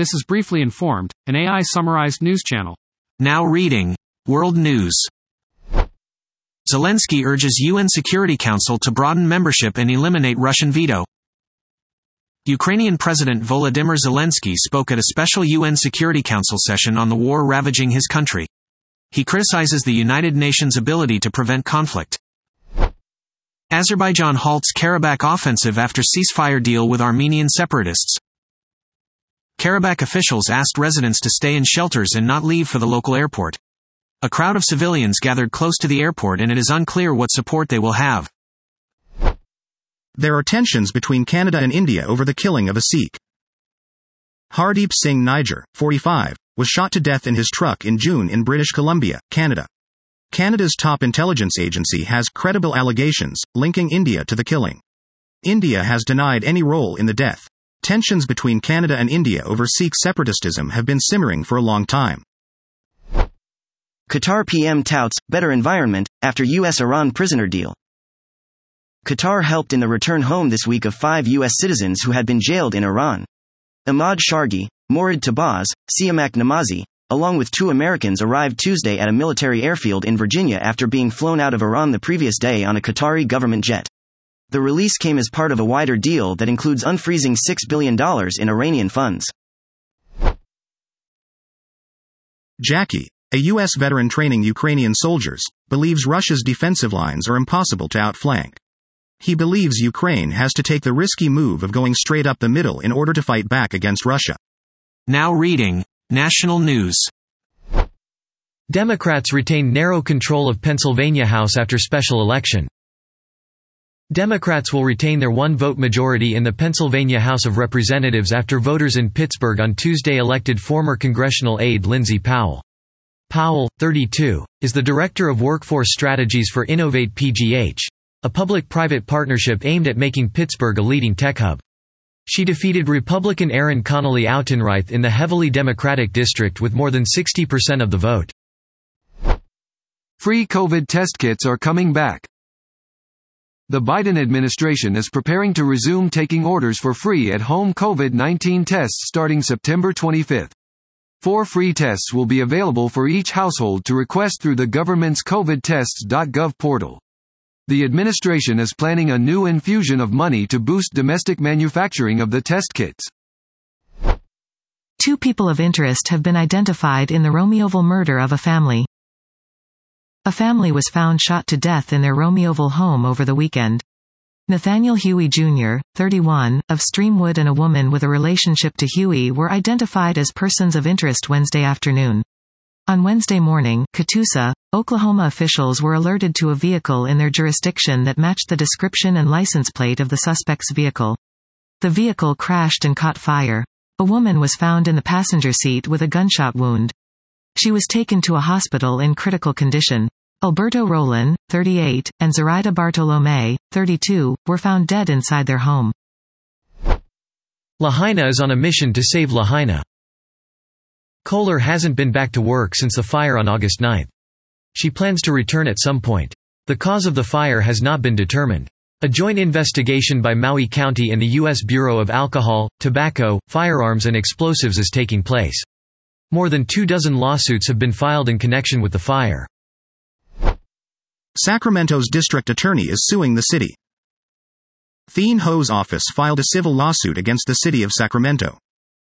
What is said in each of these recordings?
This is Briefly Informed, an AI summarized news channel. Now reading World News. Zelensky urges UN Security Council to broaden membership and eliminate Russian veto. Ukrainian President Volodymyr Zelensky spoke at a special UN Security Council session on the war ravaging his country. He criticizes the United Nations' ability to prevent conflict. Azerbaijan halts Karabakh offensive after ceasefire deal with Armenian separatists. Karabakh officials asked residents to stay in shelters and not leave for the local airport. A crowd of civilians gathered close to the airport and it is unclear what support they will have. There are tensions between Canada and India over the killing of a Sikh. Hardeep Singh Nijjar, 45, was shot to death in his truck in June in British Columbia, Canada. Canada's top intelligence agency has credible allegations linking India to the killing. India has denied any role in the death. Tensions between Canada and India over Sikh separatism have been simmering for a long time. Qatar PM touts better environment after US Iran prisoner deal. Qatar helped in the return home this week of five US citizens who had been jailed in Iran. Emad Shargi, Morad Tahbaz, Siamak Namazi, along with two Americans arrived Tuesday at a military airfield in Virginia after being flown out of Iran the previous day on a Qatari government jet. The release came as part of a wider deal that includes unfreezing $6 billion in Iranian funds. Jackie, a U.S. veteran training Ukrainian soldiers, believes Russia's defensive lines are impossible to outflank. He believes Ukraine has to take the risky move of going straight up the middle in order to fight back against Russia. Now reading National News. Democrats retain narrow control of Pennsylvania House after special election. Democrats will retain their one-vote majority in the Pennsylvania House of Representatives after voters in Pittsburgh on Tuesday elected former congressional aide Lindsey Powell. Powell, 32, is the Director of Workforce Strategies for Innovate PGH, a public-private partnership aimed at making Pittsburgh a leading tech hub. She defeated Republican Erin Connolly Autenreith in the heavily Democratic district with more than 60% of the vote. Free COVID test kits are coming back. The Biden administration is preparing to resume taking orders for free at home COVID 19 tests starting September 25. Four free tests will be available for each household to request through the government's covidtests.gov portal. The administration is planning a new infusion of money to boost domestic manufacturing of the test kits. Two people of interest have been identified in the Romeoville murder of a family. A family was found shot to death in their Romeoville home over the weekend. Nathaniel Huey Jr., 31, of Streamwood and a woman with a relationship to Huey were identified as persons of interest Wednesday afternoon. On Wednesday morning, Catoosa, Oklahoma officials were alerted to a vehicle in their jurisdiction that matched the description and license plate of the suspect's vehicle. The vehicle crashed and caught fire. A woman was found in the passenger seat with a gunshot wound. She was taken to a hospital in critical condition. Alberto Roland, 38, and Zoraida Bartolome, 32, were found dead inside their home. Lahaina is on a mission to save Lahaina. Kohler hasn't been back to work since the fire on August 9. She plans to return at some point. The cause of the fire has not been determined. A joint investigation by Maui County and the U.S. Bureau of Alcohol, Tobacco, Firearms and Explosives is taking place. More than two dozen lawsuits have been filed in connection with the fire. Sacramento's district attorney is suing the city. Thien Ho's office filed a civil lawsuit against the city of Sacramento.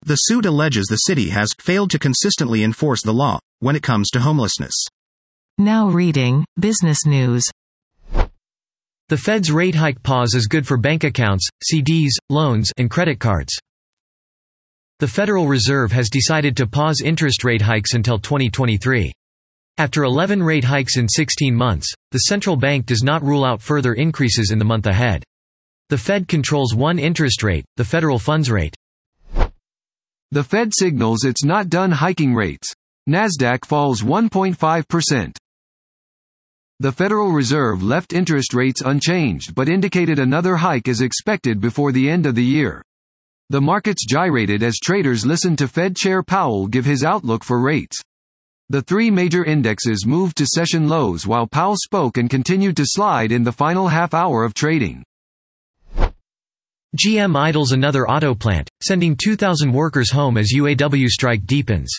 The suit alleges the city has failed to consistently enforce the law when it comes to homelessness. Now reading Business News. The Fed's rate hike pause is good for bank accounts, CDs, loans, and credit cards. The Federal Reserve has decided to pause interest rate hikes until 2023. After 11 rate hikes in 16 months, the central bank does not rule out further increases in the month ahead. The Fed controls one interest rate, the federal funds rate. The Fed signals it's not done hiking rates. Nasdaq falls 1.5%. The Federal Reserve left interest rates unchanged but indicated another hike is expected before the end of the year. The markets gyrated as traders listened to Fed Chair Powell give his outlook for rates. The three major indexes moved to session lows while Powell spoke and continued to slide in the final half hour of trading. GM idles another auto plant, sending 2,000 workers home as UAW strike deepens.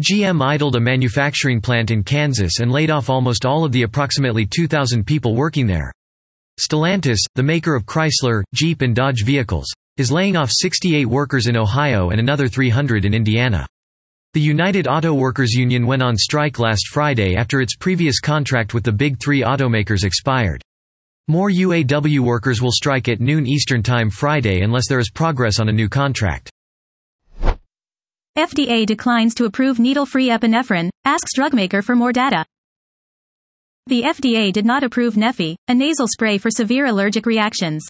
GM idled a manufacturing plant in Kansas and laid off almost all of the approximately 2,000 people working there. Stellantis, the maker of Chrysler, Jeep and Dodge vehicles, is laying off 68 workers in Ohio and another 300 in Indiana. The United Auto Workers Union went on strike last Friday after its previous contract with the Big Three automakers expired. More UAW workers will strike at noon Eastern Time Friday unless there is progress on a new contract. FDA declines to approve needle-free epinephrine, asks drugmaker for more data. The FDA did not approve Neffy, a nasal spray for severe allergic reactions.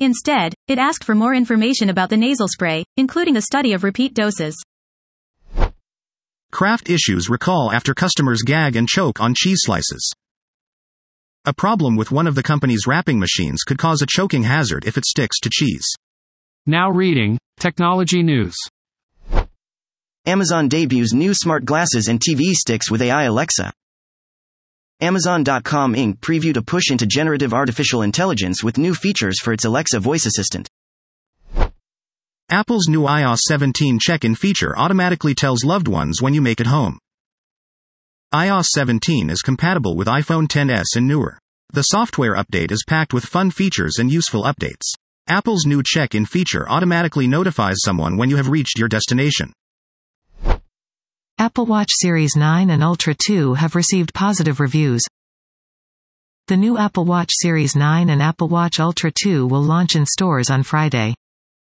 Instead, it asked for more information about the nasal spray, including a study of repeat doses. Kraft issues recall after customers gag and choke on cheese slices. A problem with one of the company's wrapping machines could cause a choking hazard if it sticks to cheese. Now reading Technology News. Amazon debuts new smart glasses and TV sticks with AI Alexa. Amazon.com Inc. previewed a push into generative artificial intelligence with new features for its Alexa voice assistant. Apple's new iOS 17 check in feature automatically tells loved ones when you make it home. iOS 17 is compatible with iPhone XS and newer. The software update is packed with fun features and useful updates. Apple's new check in feature automatically notifies someone when you have reached your destination. Apple Watch Series 9 and Ultra 2 have received positive reviews. The new Apple Watch Series 9 and Apple Watch Ultra 2 will launch in stores on Friday.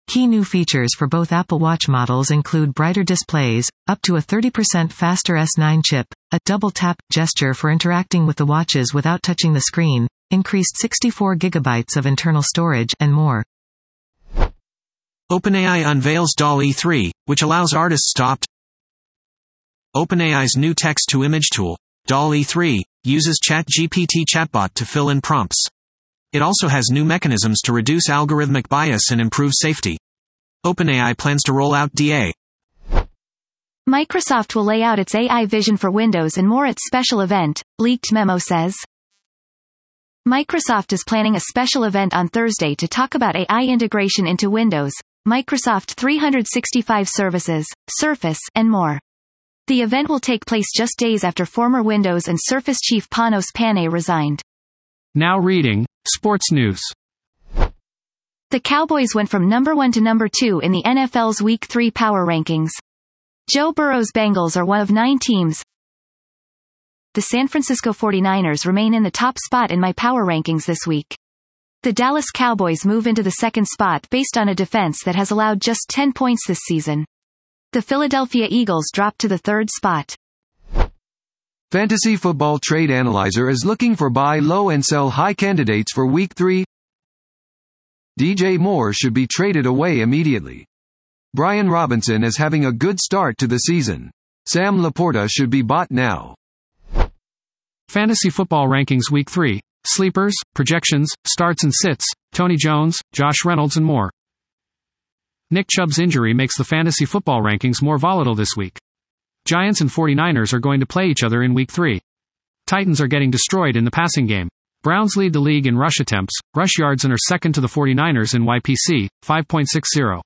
Key new features for both Apple Watch models include brighter displays, up to a 30% faster S9 chip, a double tap gesture for interacting with the watches without touching the screen, increased 64 gigabytes of internal storage, and more. OpenAI unveils DALL-E 3, which allows artists to opt OpenAI's new text-to-image tool, DALL-E 3, uses ChatGPT chatbot to fill in prompts. It also has new mechanisms to reduce algorithmic bias and improve safety. OpenAI plans to roll out DA. Microsoft will lay out its AI vision for Windows and more at special event, leaked memo says. Microsoft is planning a special event on Thursday to talk about AI integration into Windows, Microsoft 365 services, Surface, and more. The event will take place just days after former Windows and Surface chief Panos Panay resigned. Now reading Sports News. The Cowboys went from number 1 to number 2 in the NFL's Week 3 power rankings. Joe Burrow's Bengals are one of nine teams. The San Francisco 49ers remain in the top spot in my power rankings this week. The Dallas Cowboys move into the second spot based on a defense that has allowed just 10 points this season. The Philadelphia Eagles dropped to the third spot. Fantasy Football Trade Analyzer is looking for buy low and sell high candidates for Week 3. DJ Moore should be traded away immediately. Brian Robinson is having a good start to the season. Sam LaPorta should be bought now. Fantasy Football Rankings Week 3. Sleepers, projections, starts and sits, Tony Jones, Josh Reynolds and more. Nick Chubb's injury makes the fantasy football rankings more volatile this week. Giants and 49ers are going to play each other in week 3. Titans are getting destroyed in the passing game. Browns lead the league in rush attempts, rush yards and are second to the 49ers in YPC, 5.60.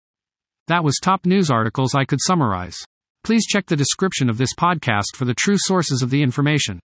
That was top news articles I could summarize. Please check the description of this podcast for the true sources of the information.